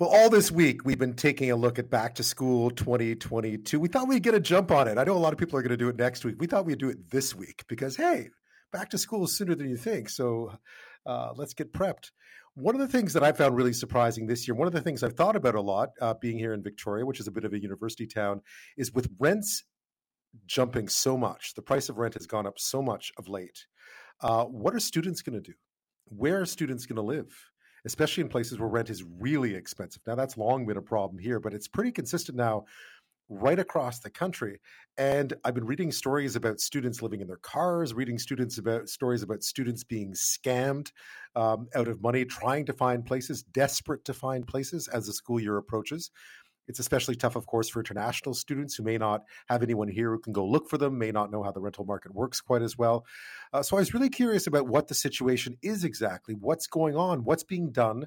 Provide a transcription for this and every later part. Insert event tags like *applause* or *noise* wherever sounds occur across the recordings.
Well, all this week we've been taking a look at Back to School 2022. We thought we'd get a jump on it. I know a lot of people are going to do it next week. We thought we'd do it this week because, hey, back to school is sooner than you think. So uh, let's get prepped. One of the things that I found really surprising this year, one of the things I've thought about a lot uh, being here in Victoria, which is a bit of a university town, is with rents jumping so much, the price of rent has gone up so much of late. Uh, what are students going to do? Where are students going to live? Especially in places where rent is really expensive. Now, that's long been a problem here, but it's pretty consistent now right across the country. And I've been reading stories about students living in their cars, reading students about stories about students being scammed um, out of money, trying to find places, desperate to find places as the school year approaches. It's especially tough, of course, for international students who may not have anyone here who can go look for them, may not know how the rental market works quite as well. Uh, so I was really curious about what the situation is exactly, what's going on, what's being done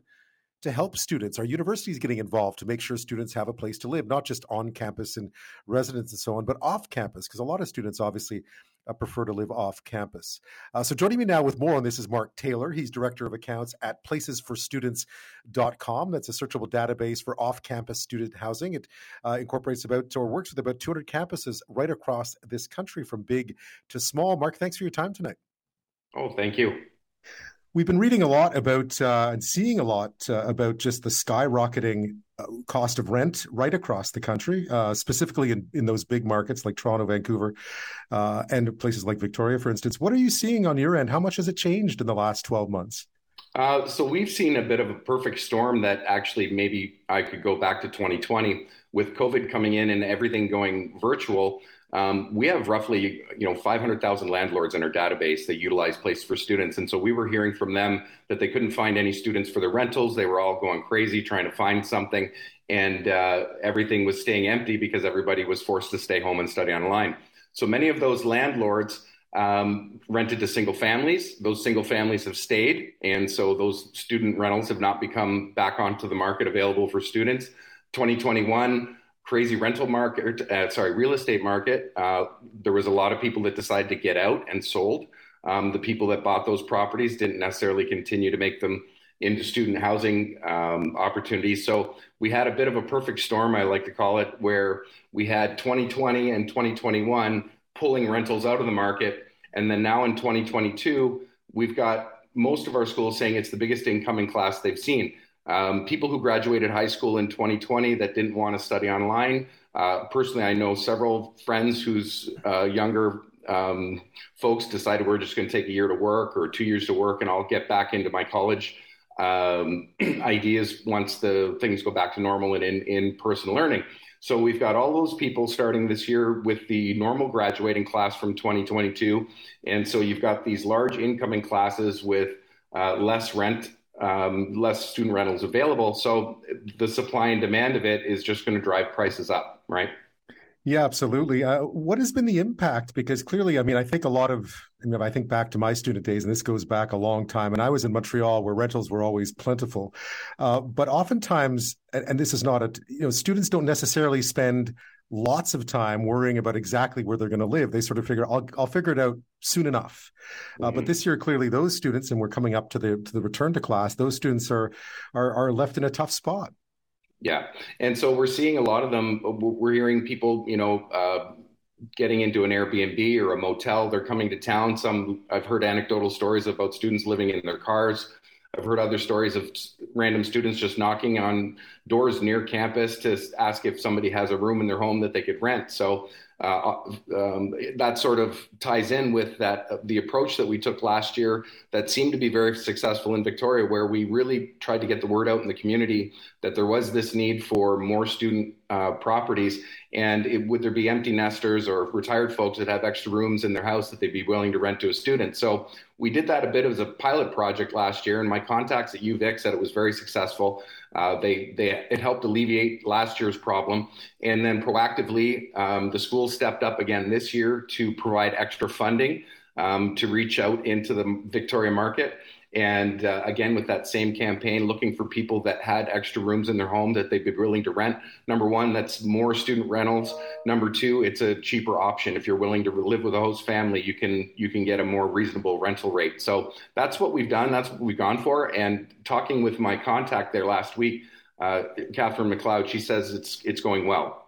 to help students? Are universities getting involved to make sure students have a place to live, not just on campus and residence and so on, but off campus? Because a lot of students obviously uh, prefer to live off campus. Uh, so joining me now with more on this is Mark Taylor. He's Director of Accounts at placesforstudents.com. That's a searchable database for off-campus student housing. It uh, incorporates about or works with about 200 campuses right across this country from big to small. Mark, thanks for your time tonight. Oh, thank you. We've been reading a lot about uh, and seeing a lot uh, about just the skyrocketing uh, cost of rent right across the country, uh, specifically in, in those big markets like Toronto, Vancouver, uh, and places like Victoria, for instance. What are you seeing on your end? How much has it changed in the last 12 months? Uh, so we've seen a bit of a perfect storm that actually maybe I could go back to 2020 with COVID coming in and everything going virtual. Um, we have roughly, you know, 500,000 landlords in our database that utilize Place for Students, and so we were hearing from them that they couldn't find any students for their rentals. They were all going crazy trying to find something, and uh, everything was staying empty because everybody was forced to stay home and study online. So many of those landlords um, rented to single families. Those single families have stayed, and so those student rentals have not become back onto the market available for students. 2021 crazy rental market, uh, sorry, real estate market, uh, there was a lot of people that decided to get out and sold. Um, the people that bought those properties didn't necessarily continue to make them into student housing um, opportunities. So we had a bit of a perfect storm, I like to call it, where we had 2020 and 2021 pulling rentals out of the market. And then now in 2022, we've got most of our schools saying it's the biggest incoming class they've seen. Um, people who graduated high school in 2020 that didn't want to study online. Uh, personally, I know several friends whose uh, younger um, folks decided we're just going to take a year to work or two years to work, and I'll get back into my college um, *clears throat* ideas once the things go back to normal and in, in person learning. So we've got all those people starting this year with the normal graduating class from 2022, and so you've got these large incoming classes with uh, less rent um, less student rentals available. So the supply and demand of it is just going to drive prices up, right? Yeah, absolutely. Uh, what has been the impact? Because clearly, I mean, I think a lot of, I, mean, if I think back to my student days, and this goes back a long time. And I was in Montreal where rentals were always plentiful. Uh, but oftentimes, and, and this is not a, you know, students don't necessarily spend lots of time worrying about exactly where they're going to live. They sort of figure, I'll, I'll figure it out soon enough. Mm-hmm. Uh, but mm-hmm. this year, clearly, those students, and we're coming up to the to the return to class, those students are are, are left in a tough spot. Yeah, and so we're seeing a lot of them. We're hearing people, you know. Uh, getting into an Airbnb or a motel. They're coming to town. Some I've heard anecdotal stories about students living in their cars. I've heard other stories of random students just knocking on doors near campus to ask if somebody has a room in their home that they could rent. So uh, um, that sort of ties in with that uh, the approach that we took last year that seemed to be very successful in Victoria, where we really tried to get the word out in the community that there was this need for more student uh, properties, and it, would there be empty nesters or retired folks that have extra rooms in their house that they'd be willing to rent to a student? So we did that a bit as a pilot project last year, and my contacts at UVic said it was very successful. Uh, they, they, it helped alleviate last year's problem. And then proactively, um, the school stepped up again this year to provide extra funding um, to reach out into the Victoria market. And uh, again, with that same campaign, looking for people that had extra rooms in their home that they'd be willing to rent. Number one, that's more student rentals. Number two, it's a cheaper option. If you're willing to live with a host family, you can you can get a more reasonable rental rate. So that's what we've done. That's what we've gone for. And talking with my contact there last week, uh, Catherine McLeod, she says it's it's going well.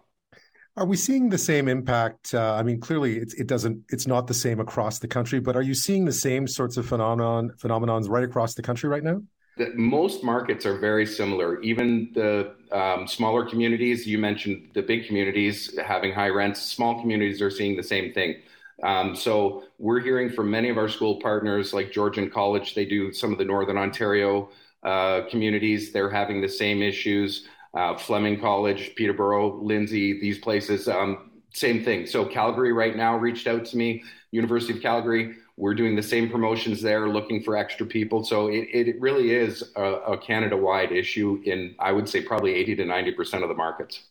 Are we seeing the same impact? Uh, I mean, clearly it, it, doesn't. It's not the same across the country, but are you seeing the same sorts of phenomenon phenomenons right across the country right now? The, most markets are very similar. Even the um, smaller communities, you mentioned the big communities having high rents. Small communities are seeing the same thing. Um, so we're hearing from many of our school partners, like Georgian College. They do some of the Northern Ontario uh, communities. They're having the same issues uh, Fleming College, Peterborough, Lindsay, these places, um, same thing. So Calgary right now reached out to me, University of Calgary. We're doing the same promotions there, looking for extra people. So it, it really is a, a Canada wide issue in, I would say, probably 80 to 90% of the markets.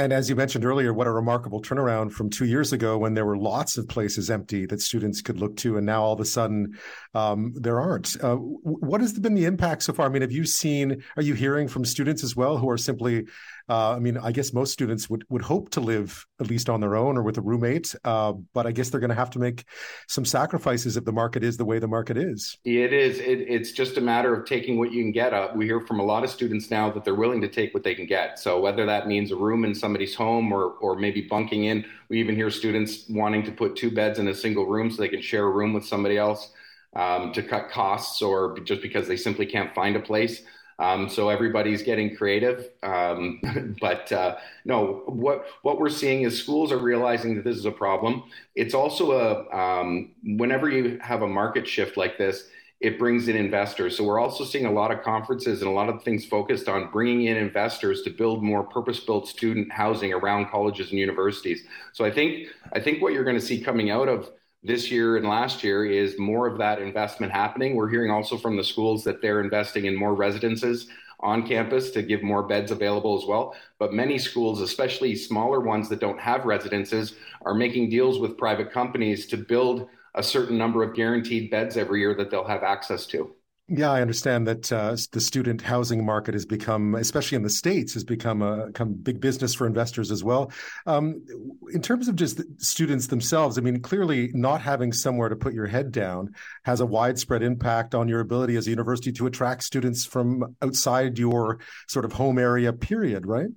And as you mentioned earlier, what a remarkable turnaround from two years ago when there were lots of places empty that students could look to, and now all of a sudden um, there aren't. Uh, what has been the impact so far? I mean, have you seen? Are you hearing from students as well who are simply uh, I mean, I guess most students would would hope to live at least on their own or with a roommate, uh, but I guess they're going to have to make some sacrifices if the market is the way the market is. It is. It, it's just a matter of taking what you can get. Uh, we hear from a lot of students now that they're willing to take what they can get. So whether that means a room in somebody's home or or maybe bunking in, we even hear students wanting to put two beds in a single room so they can share a room with somebody else um, to cut costs, or just because they simply can't find a place. Um, so everybody's getting creative. Um, *laughs* but uh, no, what what we're seeing is schools are realizing that this is a problem. It's also a um, whenever you have a market shift like this, it brings in investors. So we're also seeing a lot of conferences and a lot of things focused on bringing in investors to build more purpose-built student housing around colleges and universities. So I think I think what you're going to see coming out of this year and last year is more of that investment happening. We're hearing also from the schools that they're investing in more residences on campus to give more beds available as well. But many schools, especially smaller ones that don't have residences, are making deals with private companies to build a certain number of guaranteed beds every year that they'll have access to. Yeah, I understand that uh, the student housing market has become, especially in the states, has become a become big business for investors as well. Um, in terms of just students themselves, I mean, clearly not having somewhere to put your head down has a widespread impact on your ability as a university to attract students from outside your sort of home area. Period. Right.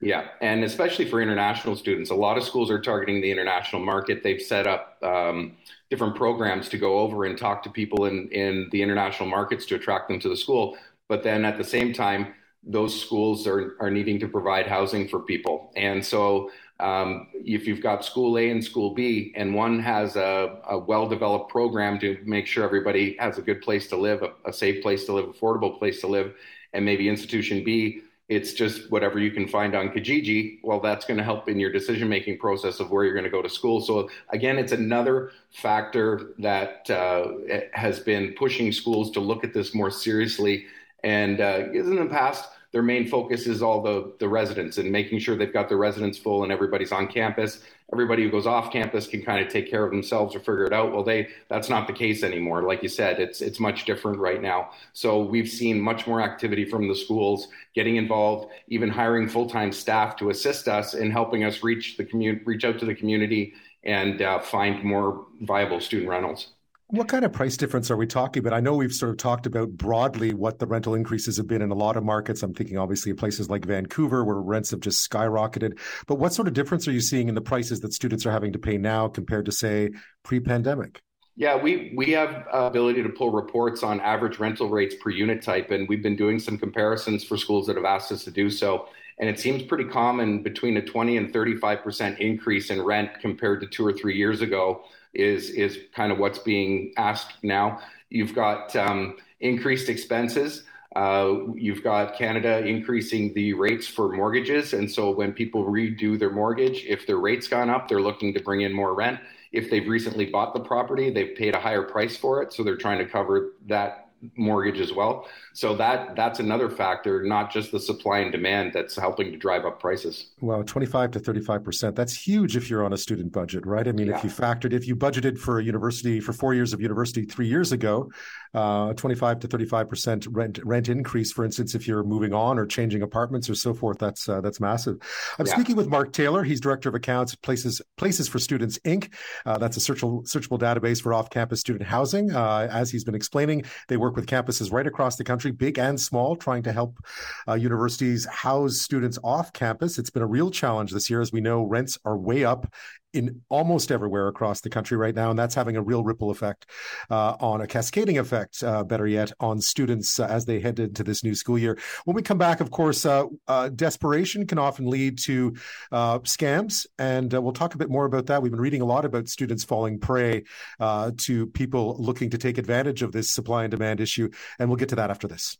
Yeah, and especially for international students, a lot of schools are targeting the international market. They've set up um, different programs to go over and talk to people in, in the international markets to attract them to the school. But then at the same time, those schools are, are needing to provide housing for people. And so um, if you've got school A and school B, and one has a, a well developed program to make sure everybody has a good place to live, a, a safe place to live, affordable place to live, and maybe institution B it's just whatever you can find on Kijiji. Well, that's going to help in your decision making process of where you're going to go to school. So again, it's another factor that uh, has been pushing schools to look at this more seriously. And uh, in the past, their main focus is all the the residents and making sure they've got their residents full and everybody's on campus. Everybody who goes off campus can kind of take care of themselves or figure it out. Well, they that's not the case anymore. Like you said, it's it's much different right now. So we've seen much more activity from the schools getting involved, even hiring full time staff to assist us in helping us reach the community, reach out to the community, and uh, find more viable student rentals. What kind of price difference are we talking about? I know we've sort of talked about broadly what the rental increases have been in a lot of markets. I'm thinking obviously of places like Vancouver where rents have just skyrocketed. But what sort of difference are you seeing in the prices that students are having to pay now compared to, say, pre pandemic? Yeah, we we have uh, ability to pull reports on average rental rates per unit type, and we've been doing some comparisons for schools that have asked us to do so. And it seems pretty common between a 20 and 35 percent increase in rent compared to two or three years ago is is kind of what's being asked now. You've got um, increased expenses. Uh, you've got Canada increasing the rates for mortgages, and so when people redo their mortgage, if their rates gone up, they're looking to bring in more rent. If they've recently bought the property, they've paid a higher price for it, so they're trying to cover that mortgage as well. So that that's another factor, not just the supply and demand that's helping to drive up prices. Well, 25 to 35 percent. That's huge if you're on a student budget, right? I mean, yeah. if you factored, if you budgeted for a university for four years of university three years ago, uh, 25 to 35 percent rent rent increase, for instance, if you're moving on or changing apartments or so forth. That's uh, that's massive. I'm yeah. speaking with Mark Taylor. He's director of accounts at Places Places for Students Inc. Uh, that's a searchable searchable database for off-campus student housing. Uh, as he's been explaining, they work with campuses right across the country, big and small, trying to help uh, universities house students off campus. It's been a real challenge this year, as we know. Rents are way up in almost everywhere across the country right now, and that's having a real ripple effect uh, on a cascading effect, uh, better yet, on students uh, as they head into this new school year. When we come back, of course, uh, uh, desperation can often lead to uh, scams, and we'll talk a bit more about that. We've been reading a lot about students falling prey to people looking to take advantage of this supply and demand issue, and we'll get to that after this.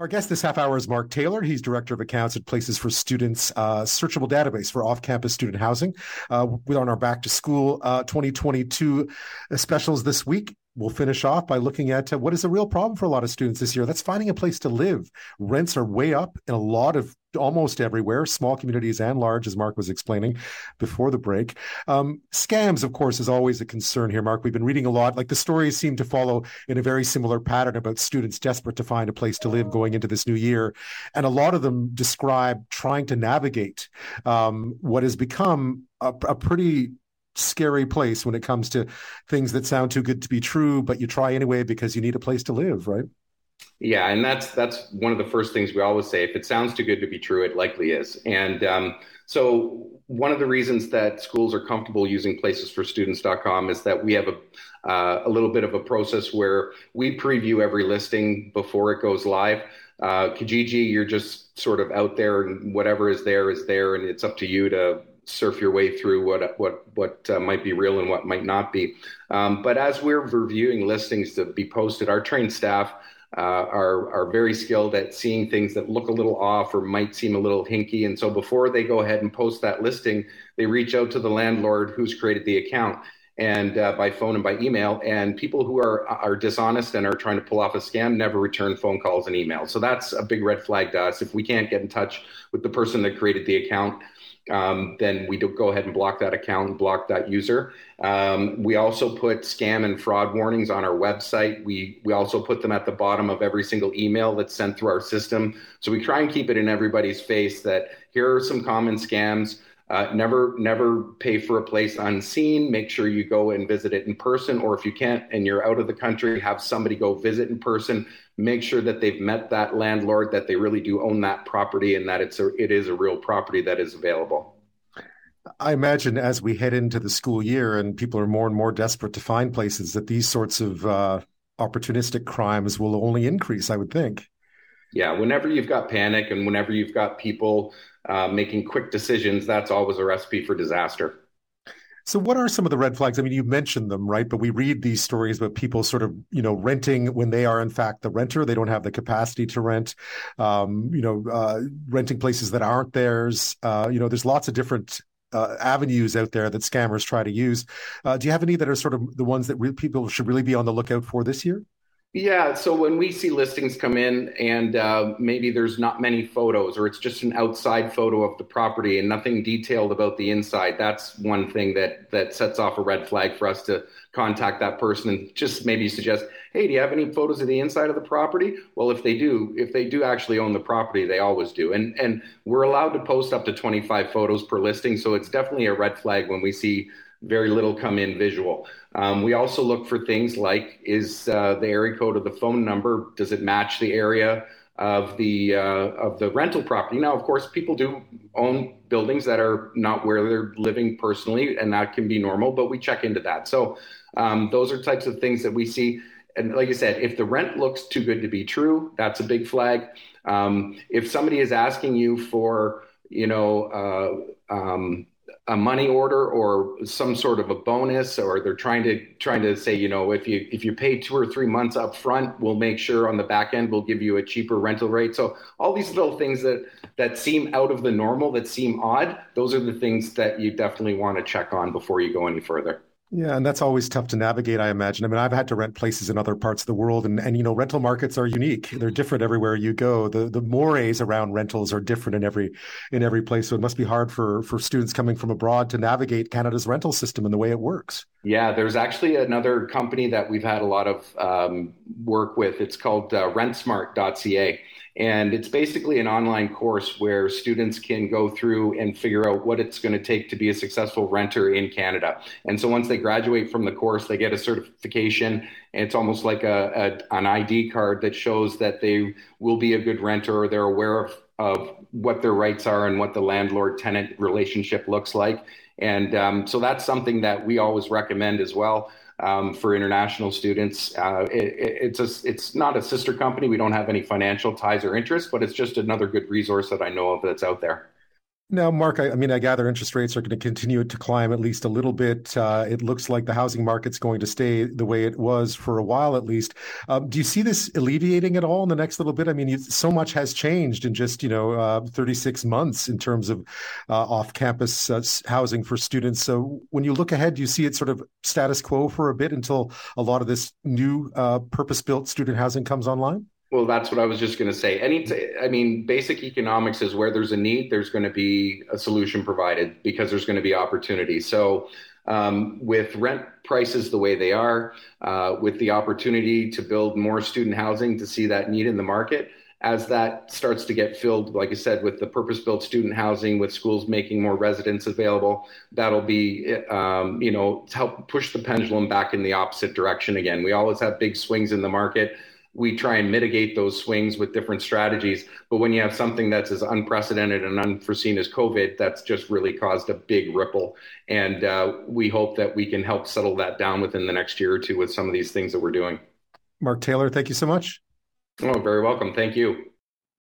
Our guest this half hour is Mark Taylor. He's Director of Accounts at Places for Students, uh, searchable database for off campus student housing. Uh, we're on our back to school uh, 2022 specials this week we'll finish off by looking at uh, what is a real problem for a lot of students this year. That's finding a place to live. Rents are way up in a lot of almost everywhere, small communities and large, as Mark was explaining before the break. Um, scams, of course, is always a concern here, Mark. We've been reading a lot. Like the stories seem to follow in a very similar pattern about students desperate to find a place to live going into this new year. And a lot of them describe trying to navigate um, what has become a, a pretty scary place when it comes to things that sound too good to be true, but you try anyway because you need a place to live, right? Yeah, and that's that's one of the first things we always say. If it sounds too good to be true, it likely is. And um, so, one of the reasons that schools are comfortable using placesforstudents.com is that we have a uh, a little bit of a process where we preview every listing before it goes live. Uh, Kijiji, you're just sort of out there, and whatever is there is there, and it's up to you to surf your way through what what what uh, might be real and what might not be. Um, but as we're reviewing listings to be posted, our trained staff uh, are are very skilled at seeing things that look a little off or might seem a little hinky. And so before they go ahead and post that listing, they reach out to the landlord who's created the account and uh, by phone and by email. And people who are are dishonest and are trying to pull off a scam never return phone calls and emails. So that's a big red flag to us. If we can't get in touch with the person that created the account, um, then we do go ahead and block that account and block that user. Um, we also put scam and fraud warnings on our website. We we also put them at the bottom of every single email that's sent through our system. So we try and keep it in everybody's face that here are some common scams. Uh, never, never pay for a place unseen. Make sure you go and visit it in person, or if you can't and you're out of the country, have somebody go visit in person. Make sure that they've met that landlord, that they really do own that property, and that it's a, it is a real property that is available. I imagine as we head into the school year and people are more and more desperate to find places, that these sorts of uh, opportunistic crimes will only increase. I would think. Yeah, whenever you've got panic and whenever you've got people uh, making quick decisions, that's always a recipe for disaster. So, what are some of the red flags? I mean, you mentioned them, right? But we read these stories about people sort of, you know, renting when they are in fact the renter. They don't have the capacity to rent. Um, you know, uh, renting places that aren't theirs. Uh, you know, there's lots of different uh, avenues out there that scammers try to use. Uh, do you have any that are sort of the ones that re- people should really be on the lookout for this year? Yeah, so when we see listings come in and uh, maybe there's not many photos or it's just an outside photo of the property and nothing detailed about the inside, that's one thing that that sets off a red flag for us to contact that person and just maybe suggest, hey, do you have any photos of the inside of the property? Well, if they do, if they do actually own the property, they always do, and and we're allowed to post up to 25 photos per listing, so it's definitely a red flag when we see very little come in visual. Um, we also look for things like is uh, the area code of the phone number does it match the area of the uh, of the rental property? Now, of course, people do own buildings that are not where they're living personally, and that can be normal. But we check into that. So um, those are types of things that we see. And like I said, if the rent looks too good to be true, that's a big flag. Um, if somebody is asking you for, you know, uh, um, a money order or some sort of a bonus or they're trying to trying to say you know if you if you pay two or three months up front we'll make sure on the back end we'll give you a cheaper rental rate. So all these little things that that seem out of the normal that seem odd those are the things that you definitely want to check on before you go any further Yeah, and that's always tough to navigate, I imagine. I mean, I've had to rent places in other parts of the world, and, and you know, rental markets are unique. They're different everywhere you go. The the mores around rentals are different in every in every place. So it must be hard for for students coming from abroad to navigate Canada's rental system and the way it works. Yeah, there's actually another company that we've had a lot of um, work with. It's called uh, RentSmart.ca and it's basically an online course where students can go through and figure out what it's going to take to be a successful renter in Canada. And so once they graduate from the course, they get a certification. And it's almost like a, a an ID card that shows that they will be a good renter or they're aware of, of what their rights are and what the landlord tenant relationship looks like. And um, so that's something that we always recommend as well um, for international students. Uh, it, it's a, it's not a sister company. We don't have any financial ties or interest, but it's just another good resource that I know of that's out there. Now, Mark, I, I, mean, I gather interest rates are going to continue to climb at least a little bit. Uh, it looks like the housing market's going to stay the way it was for a while, at least. Um, do you see this alleviating at all in the next little bit? I mean, you, so much has changed in just you know uh, 36 months in terms of uh, off-campus uh, housing for students. So, when you look ahead, do you see it sort of status quo for a bit until a lot of this new uh, purpose-built student housing comes online? Well, that's what I was just going to say. Any, t- I mean, basic economics is where there's a need, there's going to be a solution provided because there's going to be opportunity. So, um, with rent prices the way they are, uh, with the opportunity to build more student housing to see that need in the market, as that starts to get filled, like I said, with the purpose-built student housing, with schools making more residents available, that'll be, um, you know, help push the pendulum back in the opposite direction again. We always have big swings in the market we try and mitigate those swings with different strategies. But when you have something that's as unprecedented and unforeseen as COVID, that's just really caused a big ripple. And uh, we hope that we can help settle that down within the next year or two with some of these things that we're doing. Mark Taylor, thank you so much. Oh, very welcome. Thank you.